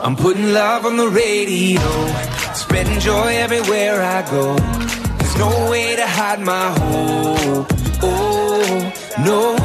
I'm putting love on the radio, spreading joy everywhere I go. There's no way to hide my hope. Oh, no,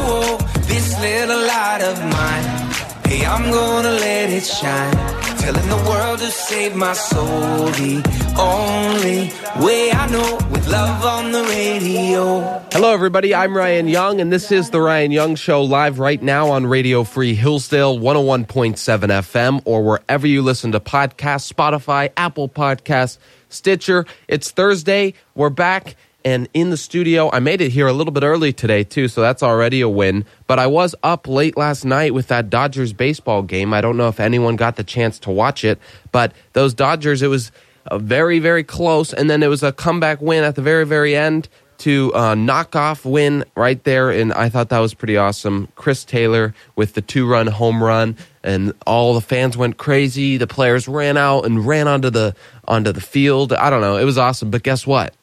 this little light of mine. Hey, I'm gonna let it shine. Telling the world to save my soul. The only way I know with love on the radio. Hello, everybody. I'm Ryan Young, and this is The Ryan Young Show live right now on Radio Free Hillsdale 101.7 FM or wherever you listen to podcasts, Spotify, Apple Podcasts, Stitcher. It's Thursday. We're back and in the studio. I made it here a little bit early today, too, so that's already a win. But I was up late last night with that Dodgers baseball game. I don't know if anyone got the chance to watch it, but those Dodgers, it was a very, very close. And then it was a comeback win at the very, very end to uh, knock off win right there. And I thought that was pretty awesome. Chris Taylor with the two run home run. And all the fans went crazy. The players ran out and ran onto the onto the field. I don't know. It was awesome. But guess what?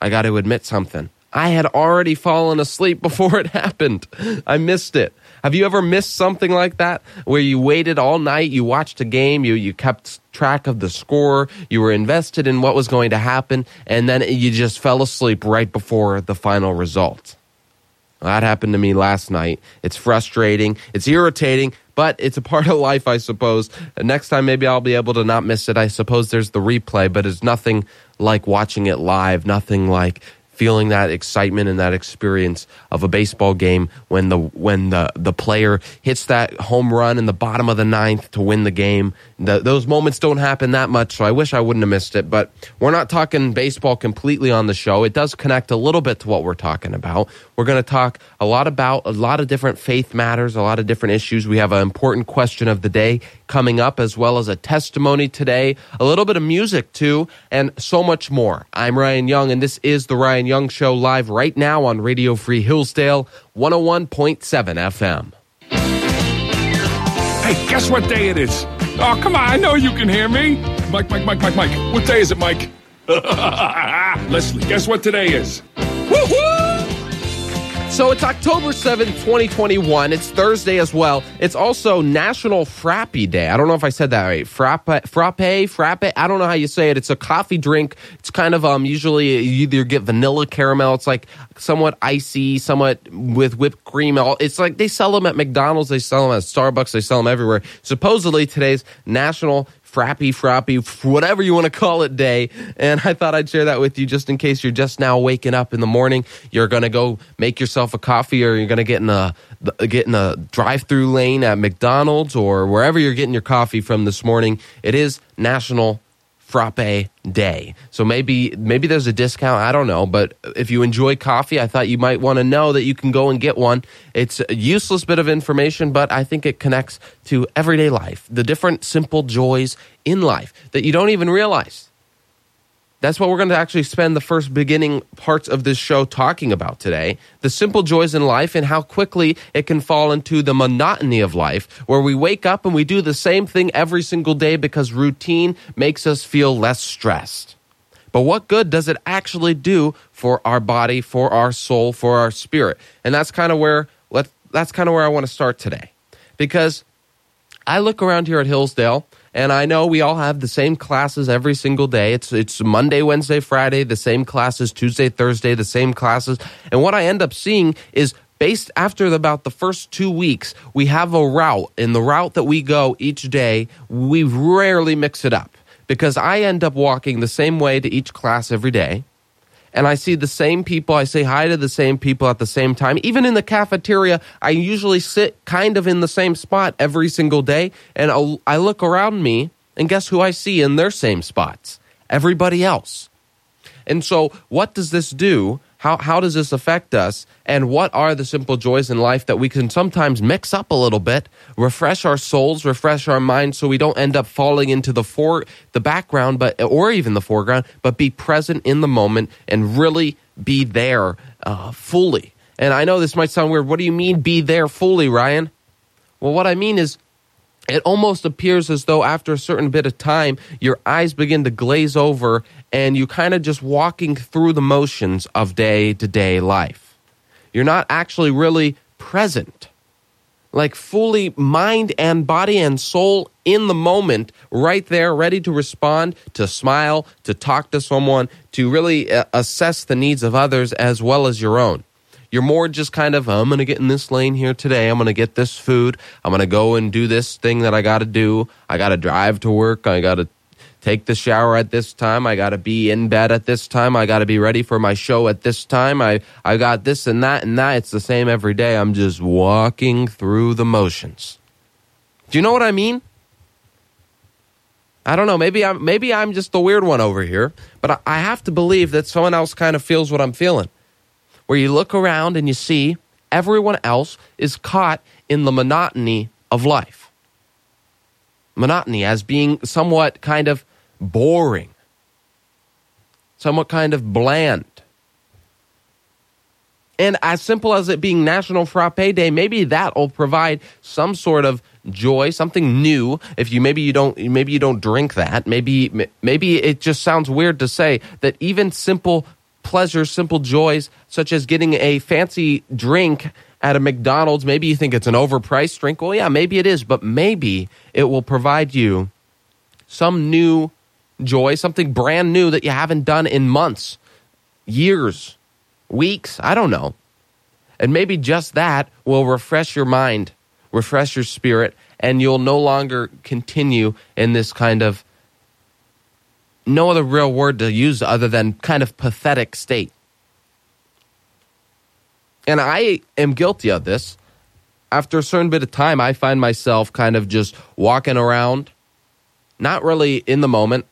I got to admit something. I had already fallen asleep before it happened. I missed it. Have you ever missed something like that where you waited all night, you watched a game, you, you kept track of the score, you were invested in what was going to happen, and then you just fell asleep right before the final result? Well, that happened to me last night. It's frustrating, it's irritating, but it's a part of life, I suppose. Next time, maybe I'll be able to not miss it. I suppose there's the replay, but it's nothing like watching it live, nothing like feeling that excitement and that experience of a baseball game when the when the the player hits that home run in the bottom of the ninth to win the game. The, those moments don't happen that much, so I wish I wouldn't have missed it. But we're not talking baseball completely on the show. It does connect a little bit to what we're talking about. We're going to talk a lot about a lot of different faith matters, a lot of different issues. We have an important question of the day coming up, as well as a testimony today, a little bit of music too, and so much more. I'm Ryan Young, and this is the Ryan Young Show live right now on Radio Free Hillsdale 101.7 FM. Hey, guess what day it is? Oh, come on, I know you can hear me. Mike, Mike, Mike, Mike, Mike. What day is it, Mike? Leslie, guess what today is? So it's October 7th, 2021. It's Thursday as well. It's also National Frappy Day. I don't know if I said that right. Frappe, frappe, frappe. I don't know how you say it. It's a coffee drink. It's kind of um usually you either get vanilla caramel. It's like somewhat icy, somewhat with whipped cream. It's like they sell them at McDonald's, they sell them at Starbucks, they sell them everywhere. Supposedly today's National frappy, frappy, whatever you want to call it day. And I thought I'd share that with you just in case you're just now waking up in the morning. You're going to go make yourself a coffee or you're going to get in a, get in a drive through lane at McDonald's or wherever you're getting your coffee from this morning. It is National frappe day. So maybe maybe there's a discount, I don't know, but if you enjoy coffee, I thought you might want to know that you can go and get one. It's a useless bit of information, but I think it connects to everyday life, the different simple joys in life that you don't even realize. That's what we're going to actually spend the first beginning parts of this show talking about today. The simple joys in life and how quickly it can fall into the monotony of life, where we wake up and we do the same thing every single day because routine makes us feel less stressed. But what good does it actually do for our body, for our soul, for our spirit? And that's kind of where let that's kind of where I want to start today. Because I look around here at Hillsdale and I know we all have the same classes every single day. It's it's Monday, Wednesday, Friday, the same classes, Tuesday, Thursday, the same classes. And what I end up seeing is based after about the first two weeks, we have a route. In the route that we go each day, we rarely mix it up because I end up walking the same way to each class every day and I see the same people. I say hi to the same people at the same time. Even in the cafeteria, I usually sit kind of in the same spot every single day. And I'll, I look around me, and guess who I see in their same spots? Everybody else. And so, what does this do how, how does this affect us? And what are the simple joys in life that we can sometimes mix up a little bit, refresh our souls, refresh our minds so we don't end up falling into the for the background but or even the foreground, but be present in the moment and really be there uh, fully. And I know this might sound weird. What do you mean be there fully, Ryan? Well, what I mean is it almost appears as though after a certain bit of time, your eyes begin to glaze over and you kind of just walking through the motions of day to day life. You're not actually really present. like fully mind and body and soul in the moment, right there, ready to respond, to smile, to talk to someone, to really uh, assess the needs of others as well as your own. You're more just kind of, I'm going to get in this lane here today. I'm going to get this food. I'm going to go and do this thing that I got to do. I got to drive to work. I got to take the shower at this time. I got to be in bed at this time. I got to be ready for my show at this time. I, I got this and that and that. It's the same every day. I'm just walking through the motions. Do you know what I mean? I don't know. Maybe I'm maybe I'm just the weird one over here, but I, I have to believe that someone else kind of feels what I'm feeling. Where you look around and you see everyone else is caught in the monotony of life. Monotony as being somewhat kind of boring, somewhat kind of bland. And as simple as it being National Frappe Day, maybe that will provide some sort of joy, something new. If you maybe you don't maybe you don't drink that, maybe maybe it just sounds weird to say that even simple pleasures, simple joys such as getting a fancy drink at a McDonald's, maybe you think it's an overpriced drink. Well, yeah, maybe it is, but maybe it will provide you some new joy, something brand new that you haven't done in months, years, weeks, I don't know. And maybe just that will refresh your mind, refresh your spirit, and you'll no longer continue in this kind of no other real word to use other than kind of pathetic state. And I am guilty of this. After a certain bit of time, I find myself kind of just walking around, not really in the moment,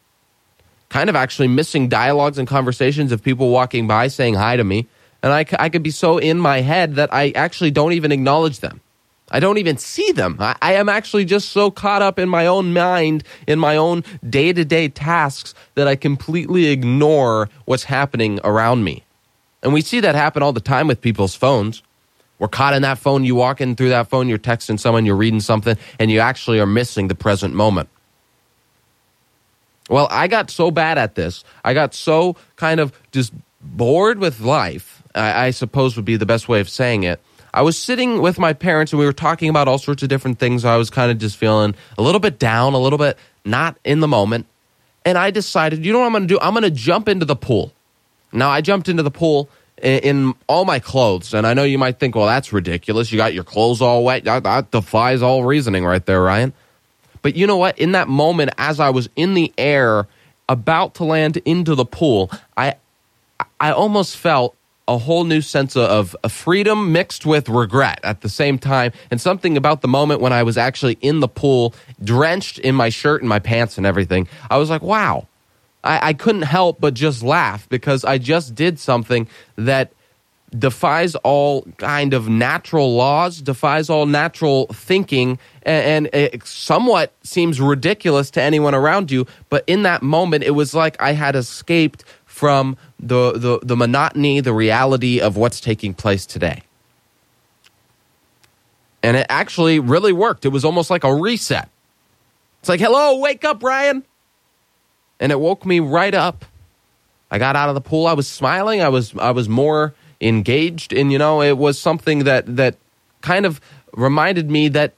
kind of actually missing dialogues and conversations of people walking by saying hi to me. And I, I could be so in my head that I actually don't even acknowledge them. I don't even see them. I, I am actually just so caught up in my own mind, in my own day to day tasks, that I completely ignore what's happening around me. And we see that happen all the time with people's phones. We're caught in that phone. You walk in through that phone, you're texting someone, you're reading something, and you actually are missing the present moment. Well, I got so bad at this. I got so kind of just bored with life, I, I suppose would be the best way of saying it. I was sitting with my parents and we were talking about all sorts of different things. I was kind of just feeling a little bit down, a little bit not in the moment. And I decided, you know what I'm going to do? I'm going to jump into the pool. Now, I jumped into the pool in, in, all my clothes. And I know you might think, well, that's ridiculous. You got your clothes all wet. That, that defies all reasoning right there, Ryan. But you know what? In that moment, as I was in the air, about to land into the pool, I I almost felt a whole new sense of, of freedom mixed with regret at the same time, and something about the moment when I was actually in the pool, drenched in my shirt and my pants and everything. I was like, wow. I, I couldn't help but just laugh because I just did something that defies all kind of natural laws, defies all natural thinking, and, it somewhat seems ridiculous to anyone around you. But in that moment, it was like I had escaped from the, the, the monotony, the reality of what's taking place today. And it actually really worked. It was almost like a reset. It's like, hello, wake up, Ryan. And it woke me right up. I got out of the pool. I was smiling. I was I was more engaged and you know it was something that that kind of reminded me that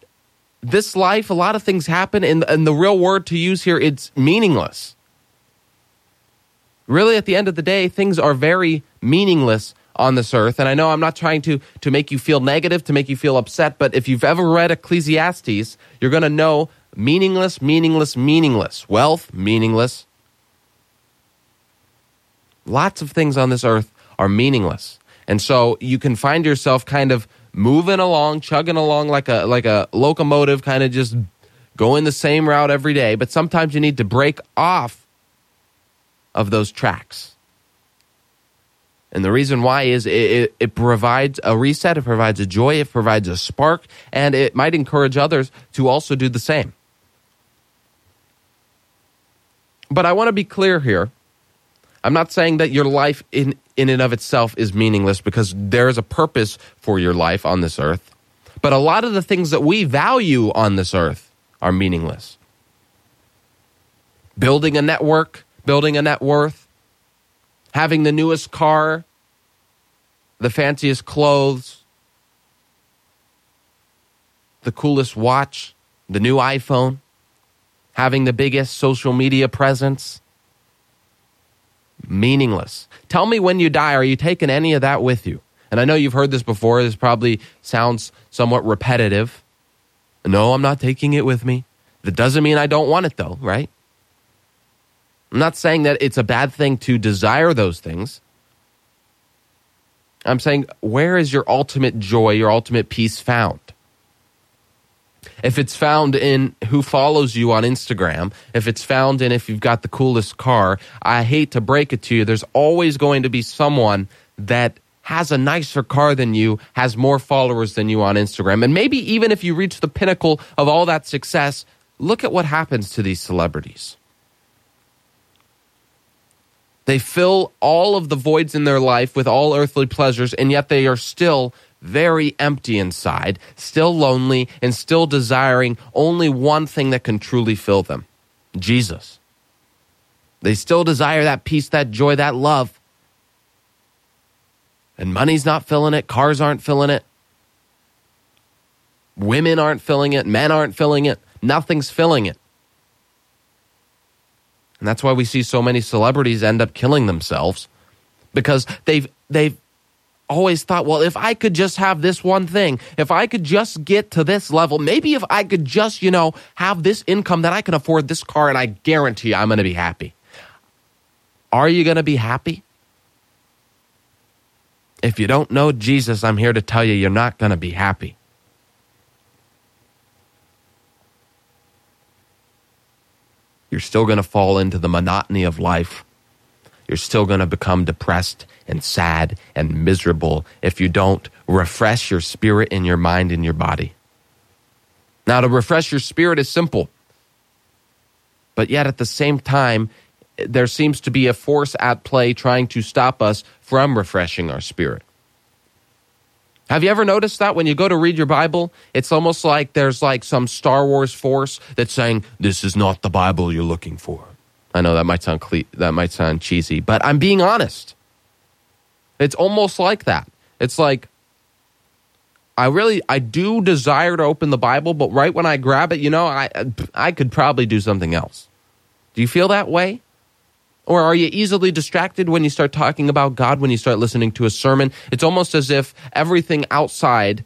this life a lot of things happen and, and the real word to use here it's meaningless really at the end of the day things are very meaningless on this earth. And i know i'm not trying to to make you feel negative to make you feel upset but if you've ever read ecclesiastes you're going to know meaningless meaningless meaningless. Wealth meaningless. Lots of things on this earth are meaningless. And so you can find yourself kind of moving along, chugging along like a like a locomotive, kind of just going the same route every day. But sometimes you need to break off of those tracks. And the reason why is it, it, it, provides a reset, it provides a joy, it provides a spark, and it might encourage others to also do the same. But I want to be clear here. I'm not saying that your life in, in and of itself is meaningless because there is a purpose for your life on this earth. But a lot of the things that we value on this earth are meaningless. Building a network, building a net worth, having the newest car, the fanciest clothes, the coolest watch, the new iPhone, having the biggest social media presence. Meaningless. Tell me when you die, are you taking any of that with you? And I know you've heard this before. This probably sounds somewhat repetitive. No, I'm not taking it with me. That doesn't mean I don't want it, though, right? I'm not saying that it's a bad thing to desire those things. I'm saying, where is your ultimate joy, your ultimate peace found? If it's found in who follows you on Instagram, if it's found in if you've got the coolest car, I hate to break it to you, there's always going to be someone that has a nicer car than you, has more followers than you on Instagram. And maybe even if you reach the pinnacle of all that success, look at what happens to these celebrities. They fill all of the voids in their life with all earthly pleasures, and yet they are still very empty inside, still lonely, and still desiring only one thing that can truly fill them Jesus. They still desire that peace, that joy, that love. And money's not filling it, cars aren't filling it, women aren't filling it, men aren't filling it, nothing's filling it. And that's why we see so many celebrities end up killing themselves because they've they've always thought, well, if I could just have this one thing, if I could just get to this level, maybe if I could just, you know, have this income that I can afford this car and I guarantee I'm going to be happy. Are you going to be happy? If you don't know Jesus, I'm here to tell you you're not going to be happy. You're still going to fall into the monotony of life. You're still going to become depressed and sad and miserable if you don't refresh your spirit and your mind and your body. Now, to refresh your spirit is simple. But yet, at the same time, there seems to be a force at play trying to stop us from refreshing our spirit. Have you ever noticed that when you go to read your Bible, it's almost like there's like some Star Wars force that's saying this is not the Bible you're looking for. I know that might sound cle- that might sound cheesy, but I'm being honest. It's almost like that. It's like I really I do desire to open the Bible, but right when I grab it, you know, I I could probably do something else. Do you feel that way? Or are you easily distracted when you start talking about God, when you start listening to a sermon? It's almost as if everything outside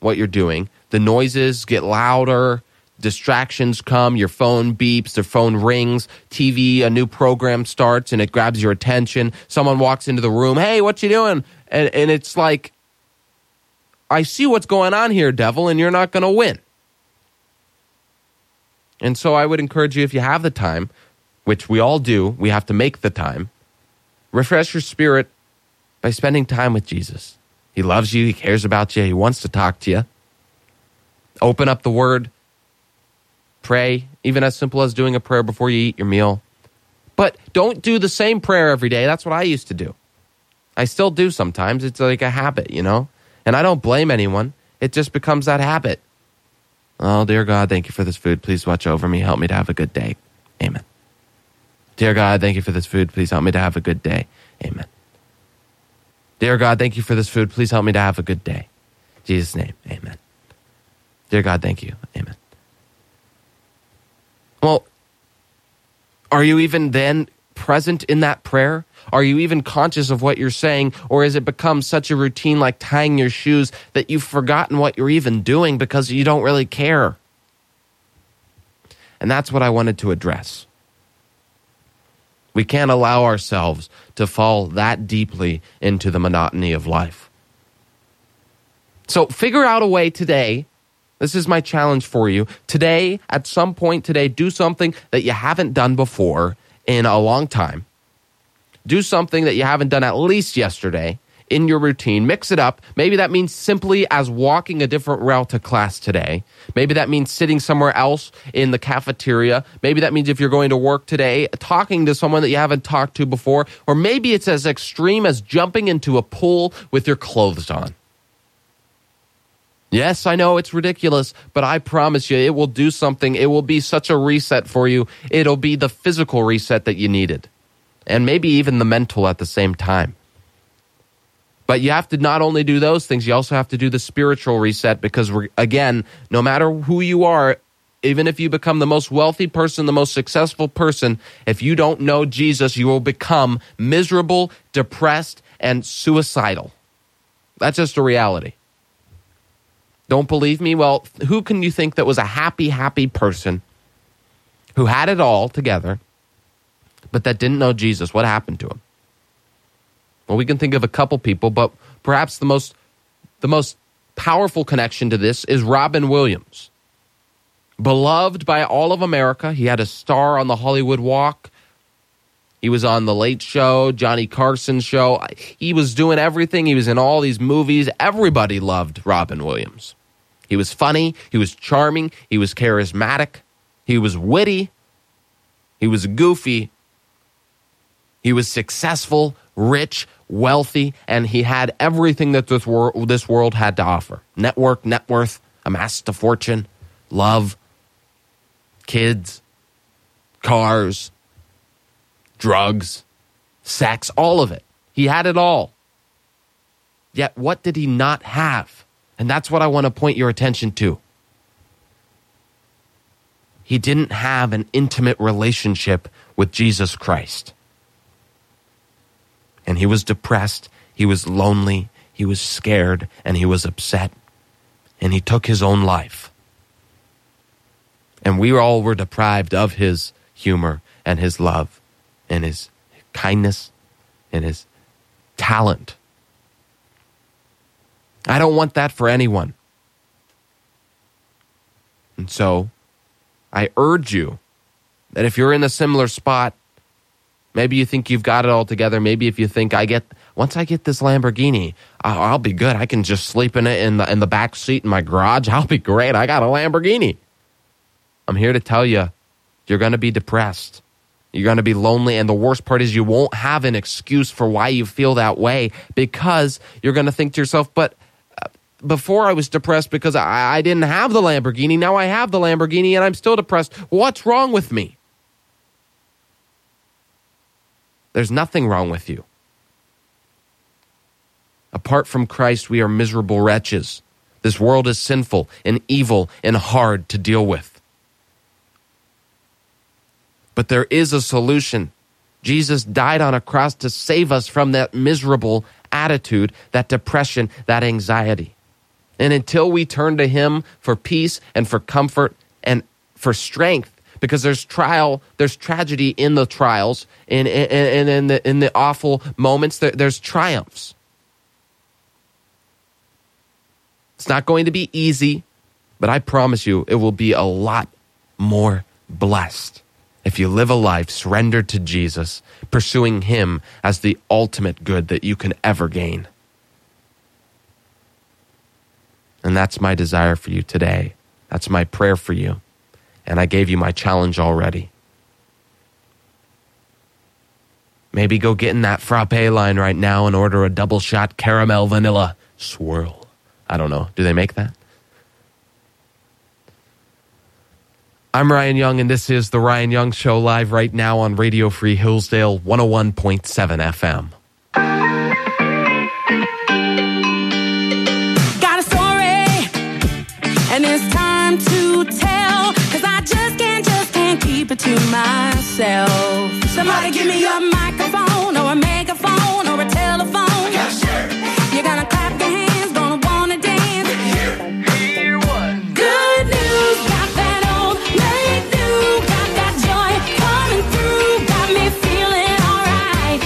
what you're doing, the noises get louder, distractions come, your phone beeps, the phone rings, TV, a new program starts and it grabs your attention. Someone walks into the room, hey, what you doing? And, and it's like, I see what's going on here, devil, and you're not going to win. And so I would encourage you, if you have the time, which we all do, we have to make the time. Refresh your spirit by spending time with Jesus. He loves you, He cares about you, He wants to talk to you. Open up the Word, pray, even as simple as doing a prayer before you eat your meal. But don't do the same prayer every day. That's what I used to do. I still do sometimes. It's like a habit, you know? And I don't blame anyone. It just becomes that habit. Oh, dear God, thank you for this food. Please watch over me. Help me to have a good day. Amen. Dear God, thank you for this food. Please help me to have a good day. Amen. Dear God, thank you for this food. Please help me to have a good day. In Jesus' name, amen. Dear God, thank you. Amen. Well, are you even then present in that prayer? Are you even conscious of what you're saying? Or has it become such a routine like tying your shoes that you've forgotten what you're even doing because you don't really care? And that's what I wanted to address. We can't allow ourselves to fall that deeply into the monotony of life. So figure out a way today. This is my challenge for you. Today, at some point today, do something that you haven't done before in a long time. Do something that you haven't done at least yesterday in your routine. Mix it up. Maybe that means simply as walking a different route to class today. Maybe that means sitting somewhere else in the cafeteria. Maybe that means if you're going to work today, talking to someone that you haven't talked to before. Or maybe it's as extreme as jumping into a pool with your clothes on. Yes, I know it's ridiculous, but I promise you it will do something. It will be such a reset for you. It'll be the physical reset that you needed, and maybe even the mental at the same time. But you have to not only do those things, you also have to do the spiritual reset because we're, again, no matter who you are, even if you become the most wealthy person, the most successful person, if you don't know Jesus, you will become miserable, depressed, and suicidal. That's just a reality. Don't believe me? Well, who can you think that was a happy, happy person who had it all together, but that didn't know Jesus? What happened to him? Well, we can think of a couple people, but perhaps the most the most powerful connection to this is Robin Williams. Beloved by all of America, he had a star on the Hollywood Walk. He was on The Late Show, Johnny Carson's show. He was doing everything. He was in all these movies. Everybody loved Robin Williams. He was funny. He was charming. He was charismatic. He was witty. He was goofy. He was successful, rich, wealthy, and he had everything that this, wor- this world had to offer network, net worth, amassed a fortune, love, kids, cars, drugs, sex, all of it. He had it all. Yet, what did he not have? And that's what I want to point your attention to. He didn't have an intimate relationship with Jesus Christ. And he was depressed, he was lonely, he was scared, and he was upset. And he took his own life. And we all were deprived of his humor and his love and his kindness and his talent. I don't want that for anyone. And so I urge you that if you're in a similar spot, maybe you think you've got it all together. Maybe if you think I get once I get this Lamborghini, I'll, be good. I can just sleep in it in the in the back seat in my garage. I'll be great. I got a Lamborghini. I'm here to tell you, you're going to be depressed. You're going to be lonely. And the worst part is you won't have an excuse for why you feel that way because you're going to think to yourself, but uh, before I was depressed because I, I didn't have the Lamborghini. Now I have the Lamborghini and I'm still depressed. What's wrong with me? There's nothing wrong with you. Apart from Christ, we are miserable wretches. This world is sinful and evil and hard to deal with. But there is a solution. Jesus died on a cross to save us from that miserable attitude, that depression, that anxiety. And until we turn to Him for peace and for comfort and for strength, because there's trial, there's tragedy in the trials, and in, in, in, the, in the awful moments, there, there's triumphs. It's not going to be easy, but I promise you it will be a lot more blessed if you live a life surrendered to Jesus, pursuing Him as the ultimate good that you can ever gain. And that's my desire for you today. That's my prayer for you. And I gave you my challenge already. Maybe go get in that frappe line right now and order a double shot caramel vanilla swirl. I don't know. Do they make that? I'm Ryan Young, and this is The Ryan Young Show live right now on Radio Free Hillsdale 101.7 FM. To myself. Somebody give me a microphone, or a megaphone, or a telephone. You're gonna clap your hands, gonna wanna dance. Good news, got that old late new, got that joy coming through, got me feeling alright.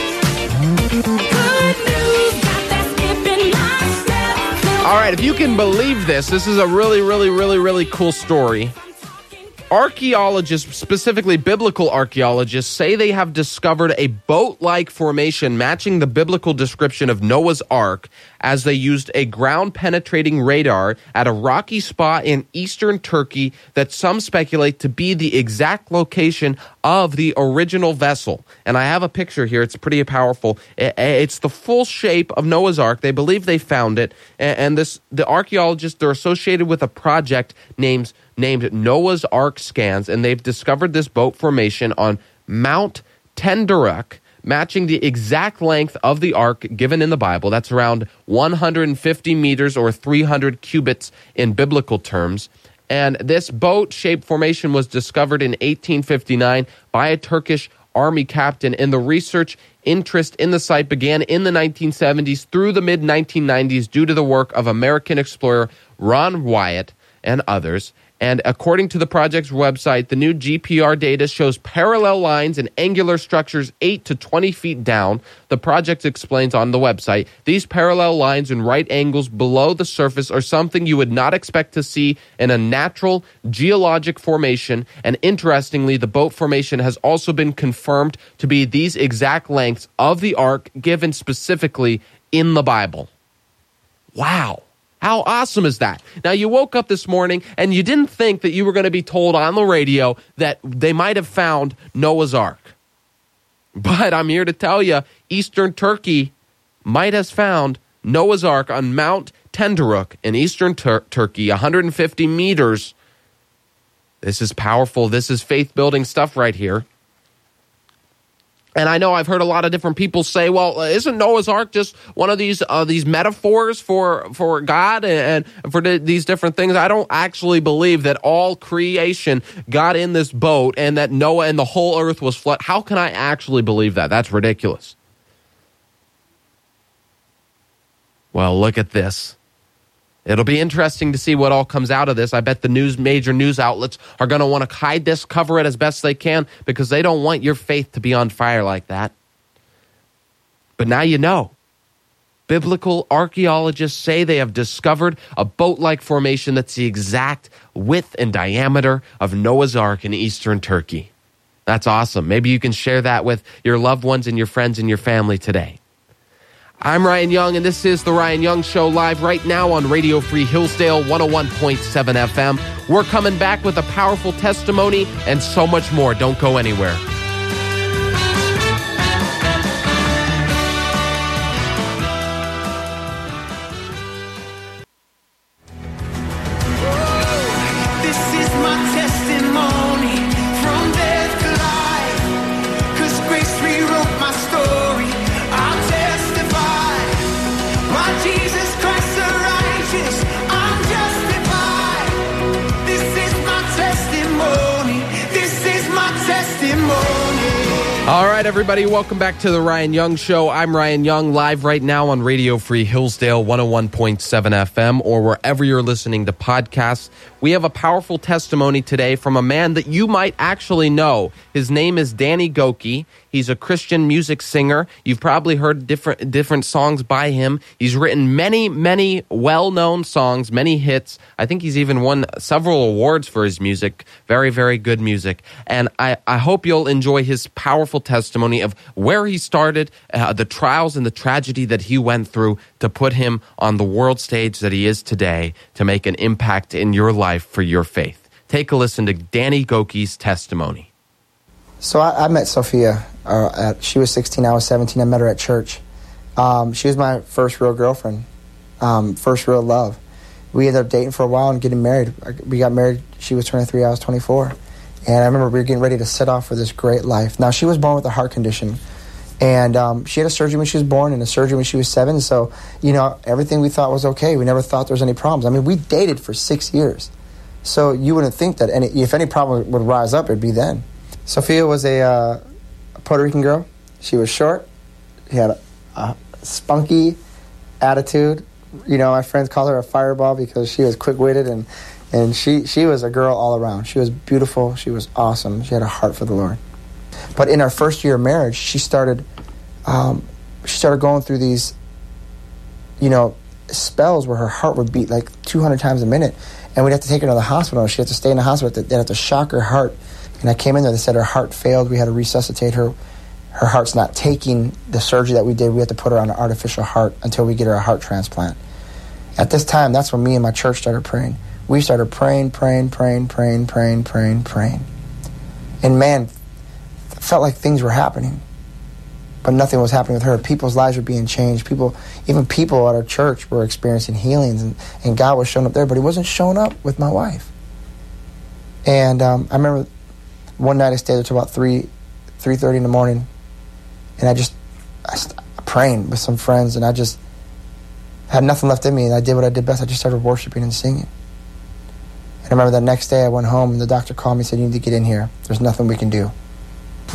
Good news, got that skip in my step. All right, if you can believe this, this is a really, really, really, really cool story. Archaeologists, specifically biblical archaeologists, say they have discovered a boat like formation matching the biblical description of Noah's Ark as they used a ground penetrating radar at a rocky spot in eastern Turkey that some speculate to be the exact location of the original vessel. And I have a picture here, it's pretty powerful. It's the full shape of Noah's Ark. They believe they found it. And this the archaeologists they're associated with a project named named Noah's Ark Scans, and they've discovered this boat formation on Mount Tendürek, matching the exact length of the ark given in the Bible. That's around 150 meters or 300 cubits in biblical terms. And this boat shaped formation was discovered in 1859 by a Turkish army captain, and the research interest in the site began in the 1970s through the mid 1990s due to the work of American explorer Ron Wyatt and others. And according to the project's website, the new GPR data shows parallel lines and angular structures 8 to 20 feet down. The project explains on the website these parallel lines and right angles below the surface are something you would not expect to see in a natural geologic formation. And interestingly, the boat formation has also been confirmed to be these exact lengths of the ark given specifically in the Bible. Wow. How awesome is that? Now, you woke up this morning and you didn't think that you were going to be told on the radio that they might have found Noah's Ark. But I'm here to tell you, Eastern Turkey might have found Noah's Ark on Mount Tendürek in Eastern Tur- Turkey, 150 meters. This is powerful. This is faith building stuff right here. And I know I've heard a lot of different people say, "Well, isn't Noah's Ark just one of these uh, these metaphors for for God and, for the, these different things?" I don't actually believe that all creation got in this boat and that Noah and the whole earth was flood. How can I actually believe that? That's ridiculous. Well, look at this. It'll be interesting to see what all comes out of this. I bet the news major news outlets are going to want to hide this, cover it as best they can because they don't want your faith to be on fire like that. But now you know. Biblical archaeologists say they have discovered a boat like formation that's the exact width and diameter of Noah's Ark in eastern Turkey. That's awesome. Maybe you can share that with your loved ones and your friends and your family today. I'm Ryan Young, and this is The Ryan Young Show live right now on Radio Free Hillsdale 101.7 FM. We're coming back with a powerful testimony and so much more. Don't go anywhere. All right, everybody, welcome back to the Ryan Young Show. I'm Ryan Young, live right now on Radio Free Hillsdale 101.7 FM or wherever you're listening to podcasts. We have a powerful testimony today from a man that you might actually know. His name is Danny Gokey. He's a Christian music singer. You've probably heard different different songs by him. He's written many, many well-known songs, many hits. I think he's even won several awards for his music. Very, very good music. And I, I hope you'll enjoy his powerful testimony of where he started, uh, the trials and the tragedy that he went through to put him on the world stage that he is today to make an impact in your life for your faith. Take a listen to Danny Gokey's testimony. So I, I met Sophia. Uh, at, she was 16, I was 17. I met her at church. Um, she was my first real girlfriend, um, first real love. We ended up dating for a while and getting married. We got married. She was 23, I was 24. And I remember we were getting ready to set off for this great life. Now, she was born with a heart condition. And um, she had a surgery when she was born and a surgery when she was seven. So, you know, everything we thought was okay. We never thought there was any problems. I mean, we dated for six years. So you wouldn't think that any, if any problem would rise up, it'd be then. Sophia was a, uh, Puerto Rican girl. She was short. She had a, a spunky attitude. You know, my friends call her a fireball because she was quick-witted and, and she, she was a girl all around. She was beautiful. She was awesome. She had a heart for the Lord. But in our first year of marriage, she started, um, she started going through these, you know, spells where her heart would beat like 200 times a minute, and we'd have to take her to the hospital. She'd have to stay in the hospital. They'd have to shock her heart. And I came in there. They said her heart failed. We had to resuscitate her. Her heart's not taking the surgery that we did. We had to put her on an artificial heart until we get her a heart transplant. At this time, that's when me and my church started praying. We started praying, praying, praying, praying, praying, praying, praying. And man, felt like things were happening, but nothing was happening with her. People's lives were being changed. People, even people at our church, were experiencing healings, and, and God was showing up there, but He wasn't showing up with my wife. And um, I remember one night I stayed there till about three, three thirty in the morning, and I just I st- praying with some friends, and I just had nothing left in me, and I did what I did best. I just started worshiping and singing. And I remember the next day I went home, and the doctor called me and said, "You need to get in here. There's nothing we can do."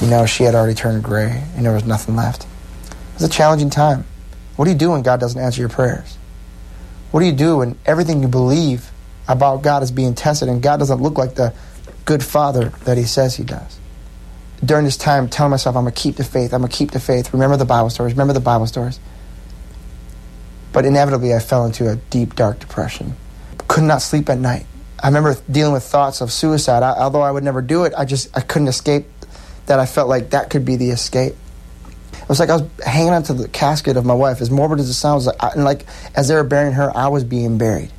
You know, she had already turned gray, and there was nothing left. It was a challenging time. What do you do when God doesn't answer your prayers? What do you do when everything you believe about God is being tested, and God doesn't look like the good father that He says He does? during this time telling myself I'm gonna keep the faith, I'm gonna keep the faith, remember the Bible stories, remember the Bible stories. But inevitably I fell into a deep, dark depression. Could not sleep at night. I remember dealing with thoughts of suicide. I, although I would never do it, I just I couldn't escape that I felt like that could be the escape. It was like I was hanging onto the casket of my wife, as morbid as it sounds, and like as they were burying her, I was being buried.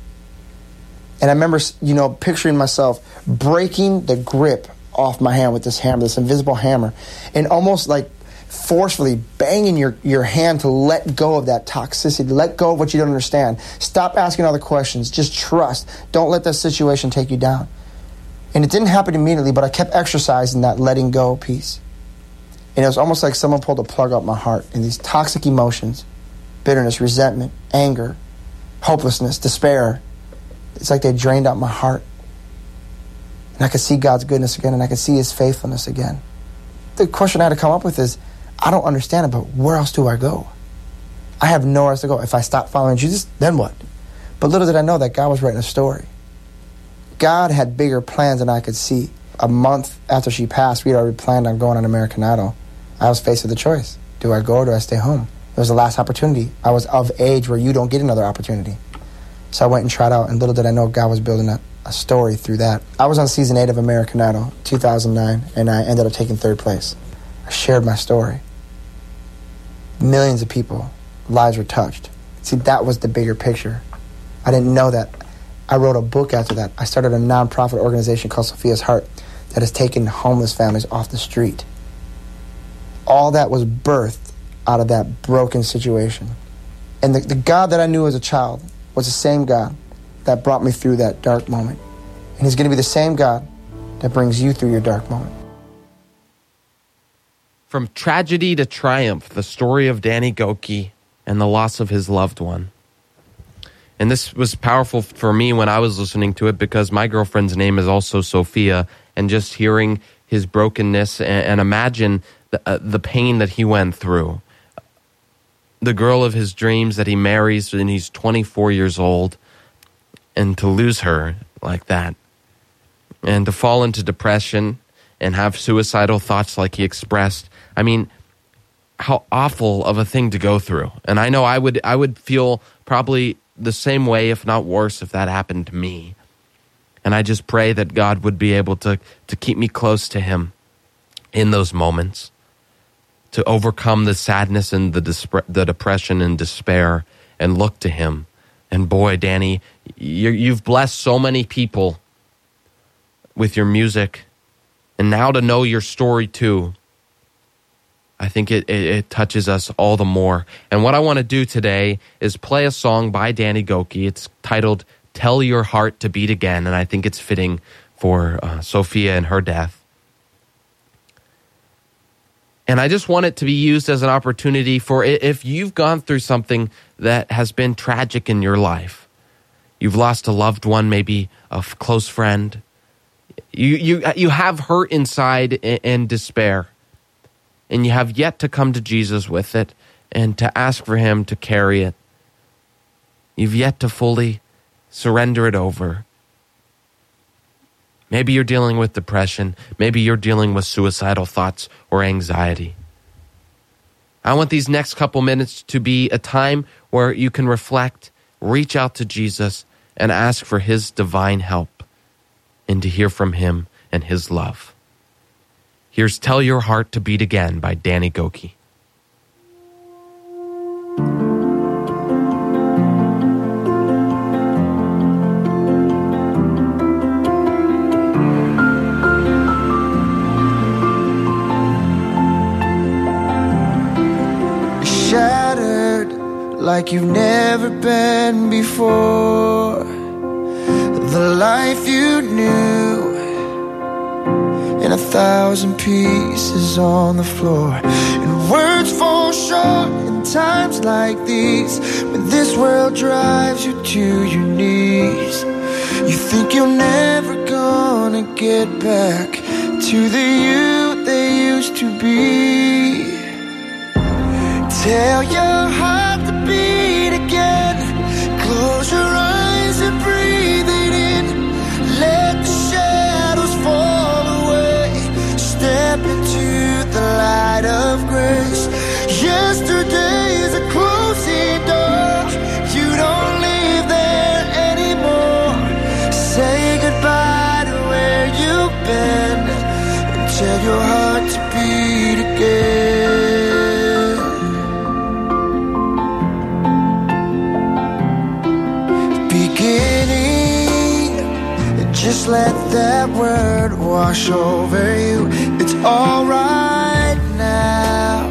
And I remember, you know, picturing myself breaking the grip off my hand with this hammer, this invisible hammer, and almost like forcefully banging your, your hand to let go of that toxicity, let go of what you don't understand. Stop asking all the questions. Just trust. Don't let that situation take you down. And it didn't happen immediately, but I kept exercising that letting go piece. And it was almost like someone pulled a plug out my heart, and these toxic emotions bitterness, resentment, anger, hopelessness, despair it's like they drained out my heart. And I could see God's goodness again, and I could see His faithfulness again. The question I had to come up with is I don't understand it, but where else do I go? I have nowhere else to go. If I stop following Jesus, then what? But little did I know that God was writing a story. God had bigger plans than I could see. A month after she passed, we had already planned on going on American Idol. I was faced with the choice do I go or do I stay home? It was the last opportunity. I was of age where you don't get another opportunity. So I went and tried out, and little did I know God was building a, a story through that. I was on season eight of American Idol, 2009, and I ended up taking third place. I shared my story. Millions of people, lives were touched. See, that was the bigger picture. I didn't know that. I wrote a book after that. I started a nonprofit organization called Sophia's Heart that has taken homeless families off the street. All that was birthed out of that broken situation. And the, the God that I knew as a child was the same God that brought me through that dark moment. And He's going to be the same God that brings you through your dark moment. From tragedy to triumph, the story of Danny Gokey and the loss of his loved one. And this was powerful for me when I was listening to it because my girlfriend's name is also Sophia. And just hearing his brokenness and, and imagine the, uh, the pain that he went through. The girl of his dreams that he marries when he's 24 years old. And to lose her like that. And to fall into depression and have suicidal thoughts like he expressed. I mean, how awful of a thing to go through. And I know I would I would feel probably the same way, if not worse, if that happened to me. And I just pray that God would be able to to keep me close to Him in those moments, to overcome the sadness and the the depression and despair, and look to Him. And boy, Danny, you you've blessed so many people with your music, and now to know your story too. I think it, it, it, touches us all the more. And what I want to do today is play a song by Danny Gokey. It's titled Tell Your Heart to Beat Again, and I think it's fitting for uh, Sophia and her death. And I just want it to be used as an opportunity for if you've gone through something that has been tragic in your life. You've lost a loved one, maybe a close friend. You, you, uh, you have hurt inside and despair and you have yet to come to Jesus with it and to ask for Him to carry it. You've yet to fully surrender it over. Maybe you're dealing with depression. Maybe you're dealing with suicidal thoughts or anxiety. I want these next couple minutes to be a time where you can reflect, reach out to Jesus, and ask for His divine help and to hear from Him and His love. Here's Tell Your Heart to Beat Again by Danny Gokey. You've never been before. The life you knew and a thousand pieces on the floor. And words fall short in times like these when this world drives you to your knees. You think you're never gonna get back to the you they used to be. Tell your heart Just let that word wash over you. It's alright now.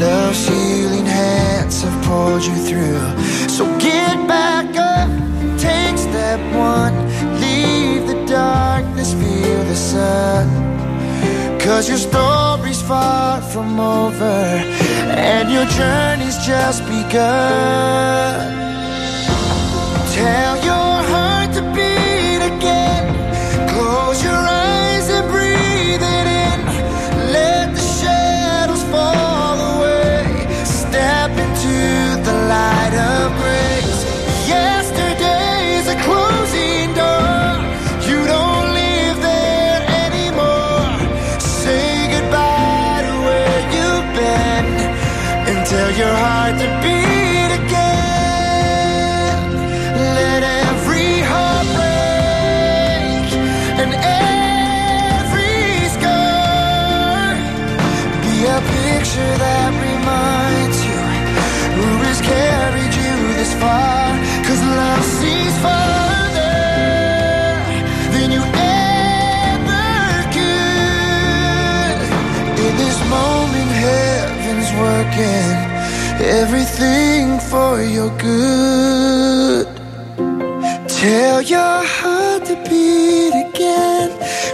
Love's healing hands have pulled you through. So get back up, take step one. Leave the darkness, feel the sun. Cause your story's far from over, and your journey's just begun. Tell working everything for your good. Tell your heart to beat again.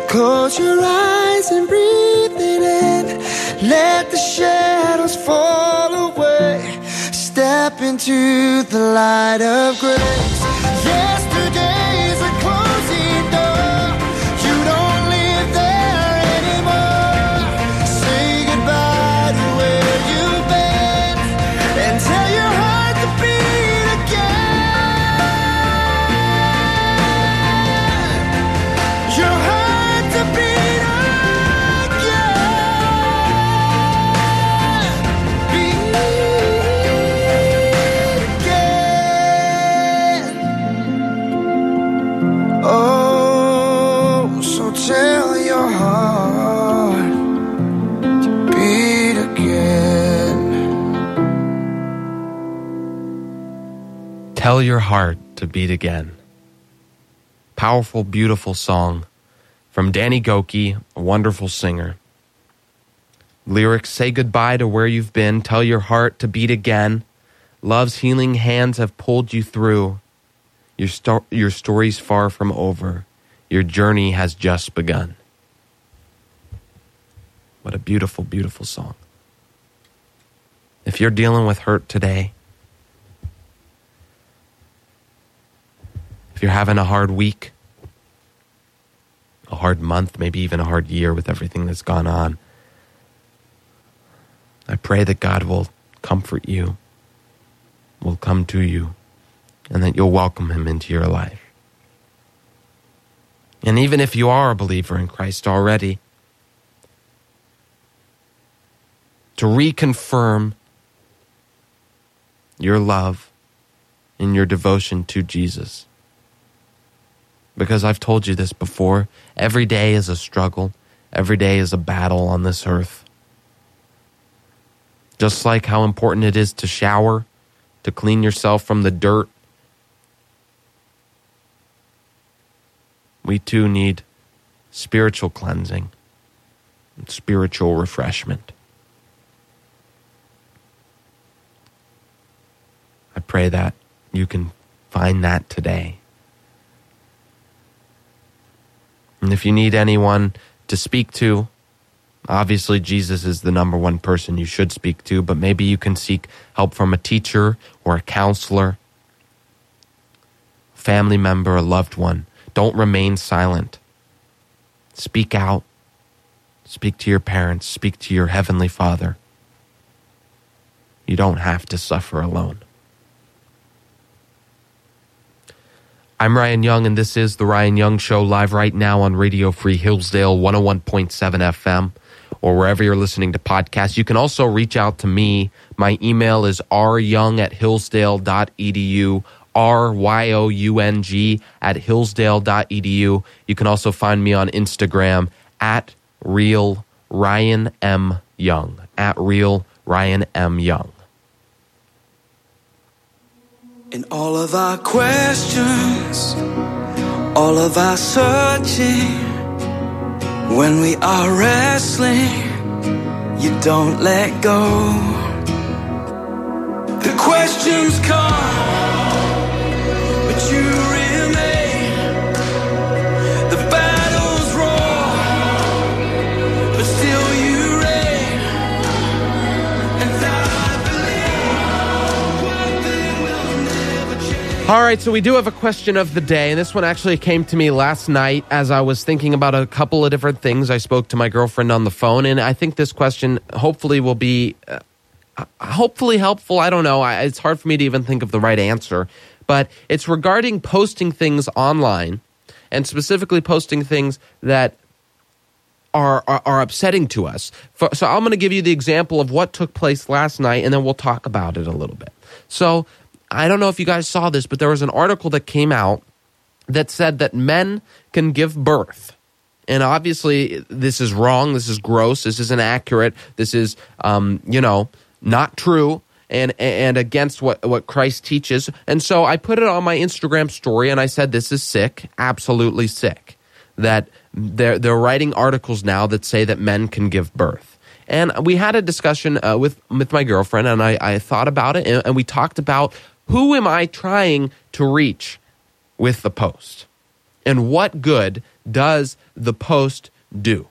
Close your eyes and breathe it in. Let the shadows fall away. Step into the light of grace. Tell your heart to beat again. Powerful, beautiful song from Danny Gokey, a wonderful singer. Lyrics say goodbye to where you've been. Tell your heart to beat again. Love's healing hands have pulled you through. Your, sto- your story's far from over. Your journey has just begun. What a beautiful, beautiful song. If you're dealing with hurt today, you're having a hard week, a hard month, maybe even a hard year with everything that's gone on, I pray that God will comfort you, will come to you, and that you'll welcome Him into your life. And even if you are a believer in Christ already, to reconfirm your love and your devotion to Jesus. Because I've told you this before every day is a struggle, every day is a battle on this earth. Just like how important it is to shower, to clean yourself from the dirt, we too need spiritual cleansing, and spiritual refreshment. I pray that you can find that today. And if you need anyone to speak to. Obviously, Jesus is the number one person you should speak to, but maybe you can seek help from a teacher or a counselor, family member, a loved one. Don't remain silent. Speak out. Speak to your parents. Speak to your Heavenly Father. You don't have to suffer alone. I'm Ryan Young, and this is The Ryan Young Show live right now on Radio Free Hillsdale 101.7 FM or wherever you're listening to podcasts. You can also reach out to me. My email is ryoung at hillsdale.edu, R Y O U N G at hillsdale.edu. You can also find me on Instagram at real Ryan M. Young, at real Ryan M. Young. In all of our questions, all of our searching, when we are wrestling, you don't let go. The questions come, All right, so we do have a question of the day, and this one actually came to me last night as I was thinking about a couple of different things. I spoke to my girlfriend on the phone, and I think this question hopefully will be uh, hopefully helpful. I don't know. I, it's hard for me to even think of the right answer, but it's regarding posting things online, and specifically posting things that are, are, are upsetting to us. For, so I'm going to give you the example of what took place last night, and then we'll talk about it a little bit. So I don't know if you guys saw this, but there was an article that came out that said that men can give birth. And obviously, this is wrong. This is gross. This is inaccurate. This is, um, you know, not true and and against what what Christ teaches. And so I put it on my Instagram story, and I said, "This is sick. Absolutely sick." That they're they're writing articles now that say that men can give birth. And we had a discussion uh, with with my girlfriend, and I, I thought about it, and, and we talked about who am I trying to reach with the post, and what good does the post do?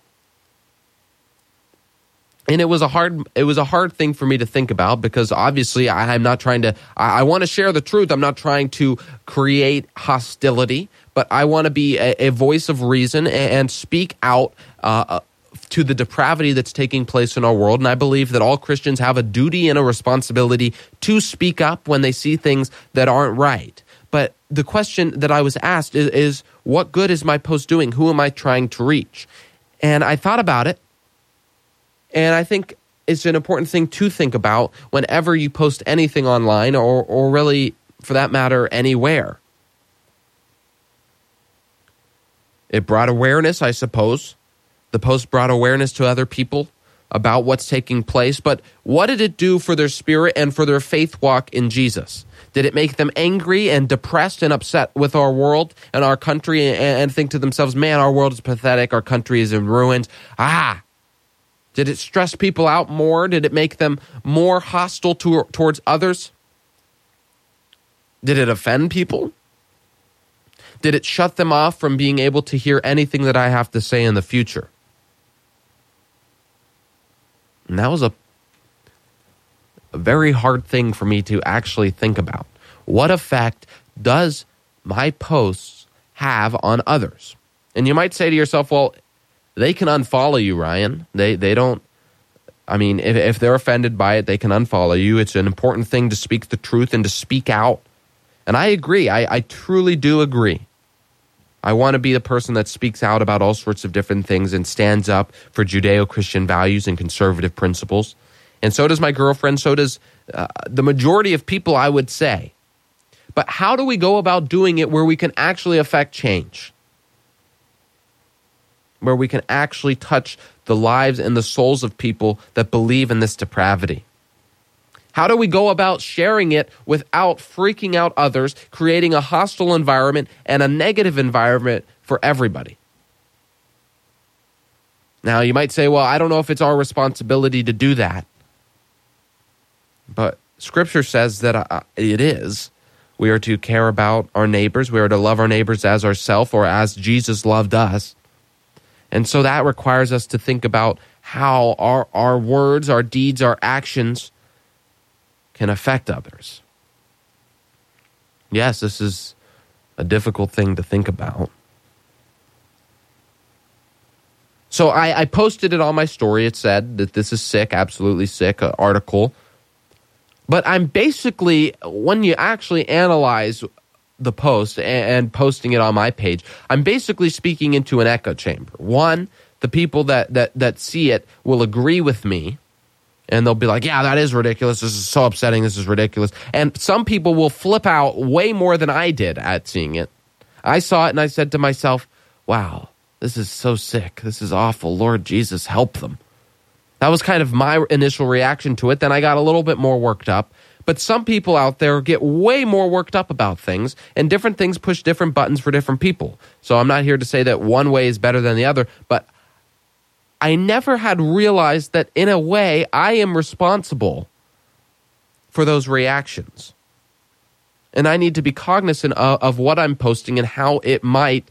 and it was a hard it was a hard thing for me to think about because obviously I, am not trying to I, I want to share the truth. I'm not trying to create hostility, but I want to be a, a voice of reason and, and speak out. Uh, to the depravity that's taking place in our world. And I believe that all Christians have a duty and a responsibility to speak up when they see things that aren't right. But the question that I was asked is, is what good is my post doing? Who am I trying to reach? And I thought about it and I think it's an important thing to think about whenever you post anything online or, or really, for that matter, anywhere. It brought awareness, I suppose. The post brought awareness to other people about what's taking place. But what did it do for their spirit and for their faith walk in Jesus? Did it make them angry and depressed and upset with our world and our country and, and think to themselves, man, our world is pathetic, our country is in ruins? Ah, did it stress people out more? Did it make them more hostile to, towards others? Did it offend people? Did it shut them off from being able to hear anything that I have to say in the future? And that was a, a very hard thing for me to actually think about. What effect does my posts have on others? And you might say to yourself, well, they can unfollow you, Ryan. They they don't. I mean, if, if they're offended by it, they can unfollow you. It's an important thing to speak the truth and to speak out. And I agree. I, I truly do agree. I want to be the person that speaks out about all sorts of different things and stands up for Judeo Christian values and conservative principles. And so does my girlfriend. So does uh, the majority of people, I would say. But how do we go about doing it where we can actually affect change? where we can actually touch the lives and the souls of people that believe in this depravity? How do we go about sharing it without freaking out others, creating a hostile environment and a negative environment for everybody? Now, you might say, well, I don't know if it's our responsibility to do that. But scripture says that uh, it is. We are to care about our neighbors. We are to love our neighbors as ourselves or as Jesus loved us. And so that requires us to think about how our, our words, our deeds, our actions can affect others. Yes, this is a difficult thing to think about. So I, I posted it on my story. It said that this is sick, absolutely sick uh, article. But I'm basically, when you actually analyze the post and, and posting it on my page, I'm basically speaking into an echo chamber. One, the people that, that, that see it will agree with me and they'll be like, yeah, that is ridiculous. This is so upsetting. This is ridiculous. And some people will flip out way more than I did at seeing it. I saw it and I said to myself, wow, this is so sick. This is awful. Lord Jesus, help them. That was kind of my initial reaction to it. Then I got a little bit more worked up. But some people out there get way more worked up about things, and different things push different buttons for different people. So I'm not here to say that one way is better than the other, but I never had realized that in a way I am responsible for those reactions. And I need to be cognizant of, of, what I'm posting and how it might,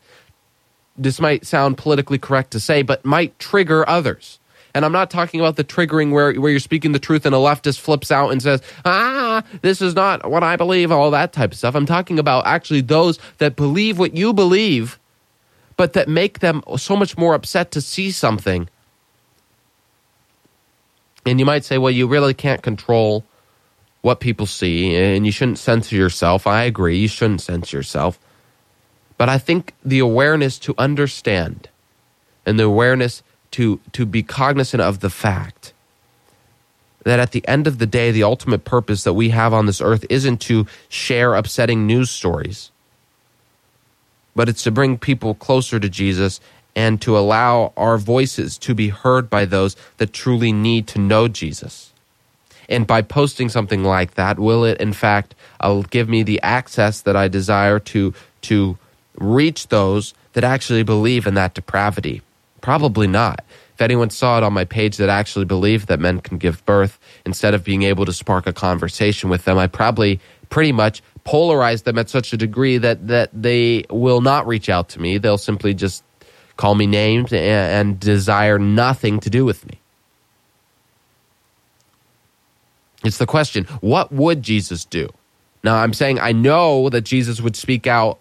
this might sound politically correct to say, but might trigger others. And I'm not talking about the triggering where, where you're speaking the truth and a leftist flips out and says, ah, this is not what I believe, all that type of stuff. I'm talking about actually those that believe what you believe, but that make them so much more upset to see something and you might say, well, you really can't control what people see and you shouldn't censor yourself. I agree, you shouldn't censor yourself. But I think the awareness to understand and the awareness to, to be cognizant of the fact that at the end of the day, the ultimate purpose that we have on this earth isn't to share upsetting news stories, but it's to bring people closer to Jesus and to allow our voices to be heard by those that truly need to know Jesus. And by posting something like that, will it in fact uh, give me the access that I desire to to reach those that actually believe in that depravity? Probably not. If anyone saw it on my page that actually believed that men can give birth, instead of being able to spark a conversation with them, I probably pretty much polarize them at such a degree that that they will not reach out to me. They'll simply just call me names, and, and desire nothing to do with me. It's the question what would Jesus do? Now, I'm saying I know that Jesus would speak out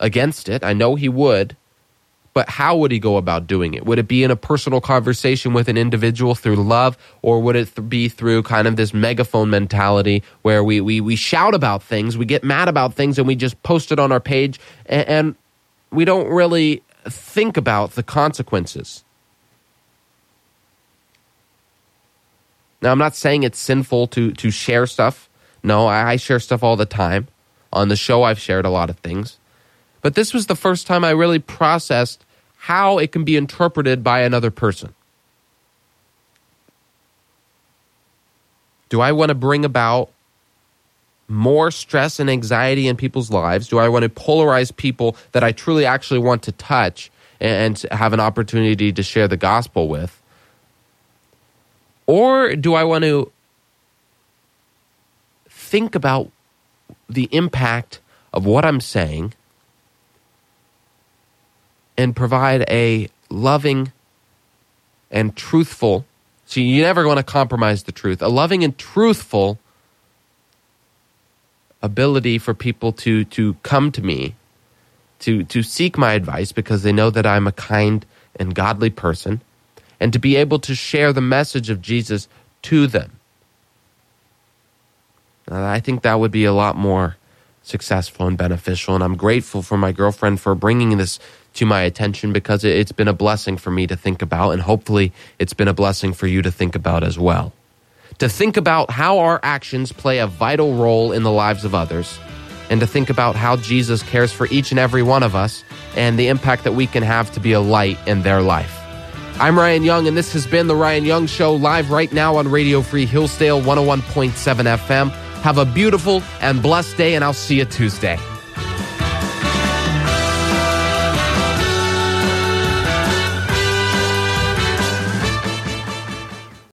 against it. I know he would. But how would he go about doing it? Would it be in a personal conversation with an individual through love, or would it th- be through kind of this megaphone mentality where we, we, we shout about things, we get mad about things, and we just post it on our page, and, and we don't really think about the consequences. Now, I'm not saying it's sinful to, to share stuff. No, I, I share stuff all the time. On the show, I've shared a lot of things. But this was the first time I really processed how it can be interpreted by another person. Do I want to bring about more stress and anxiety in people's lives? Do I want to polarize people that I truly actually want to touch and have an opportunity to share the gospel with? Or do I want to think about the impact of what I'm saying and provide a loving and truthful, see, you never want to compromise the truth, a loving and truthful ability for people to to come to me to to seek my advice because they know that I'm a kind and godly person and to be able to share the message of Jesus to them. Uh, I think that would be a lot more successful and beneficial and I'm grateful for my girlfriend for bringing this to my attention because it's been a blessing for me to think about and hopefully it's been a blessing for you to think about as well to think about how our actions play a vital role in the lives of others, and to think about how Jesus cares for each and every one of us and the impact that we can have to be a light in their life. I'm Ryan Young, and this has been The Ryan Young Show live right now on Radio Free Hillsdale 101.7 FM. Have a beautiful and blessed day, and I'll see you Tuesday.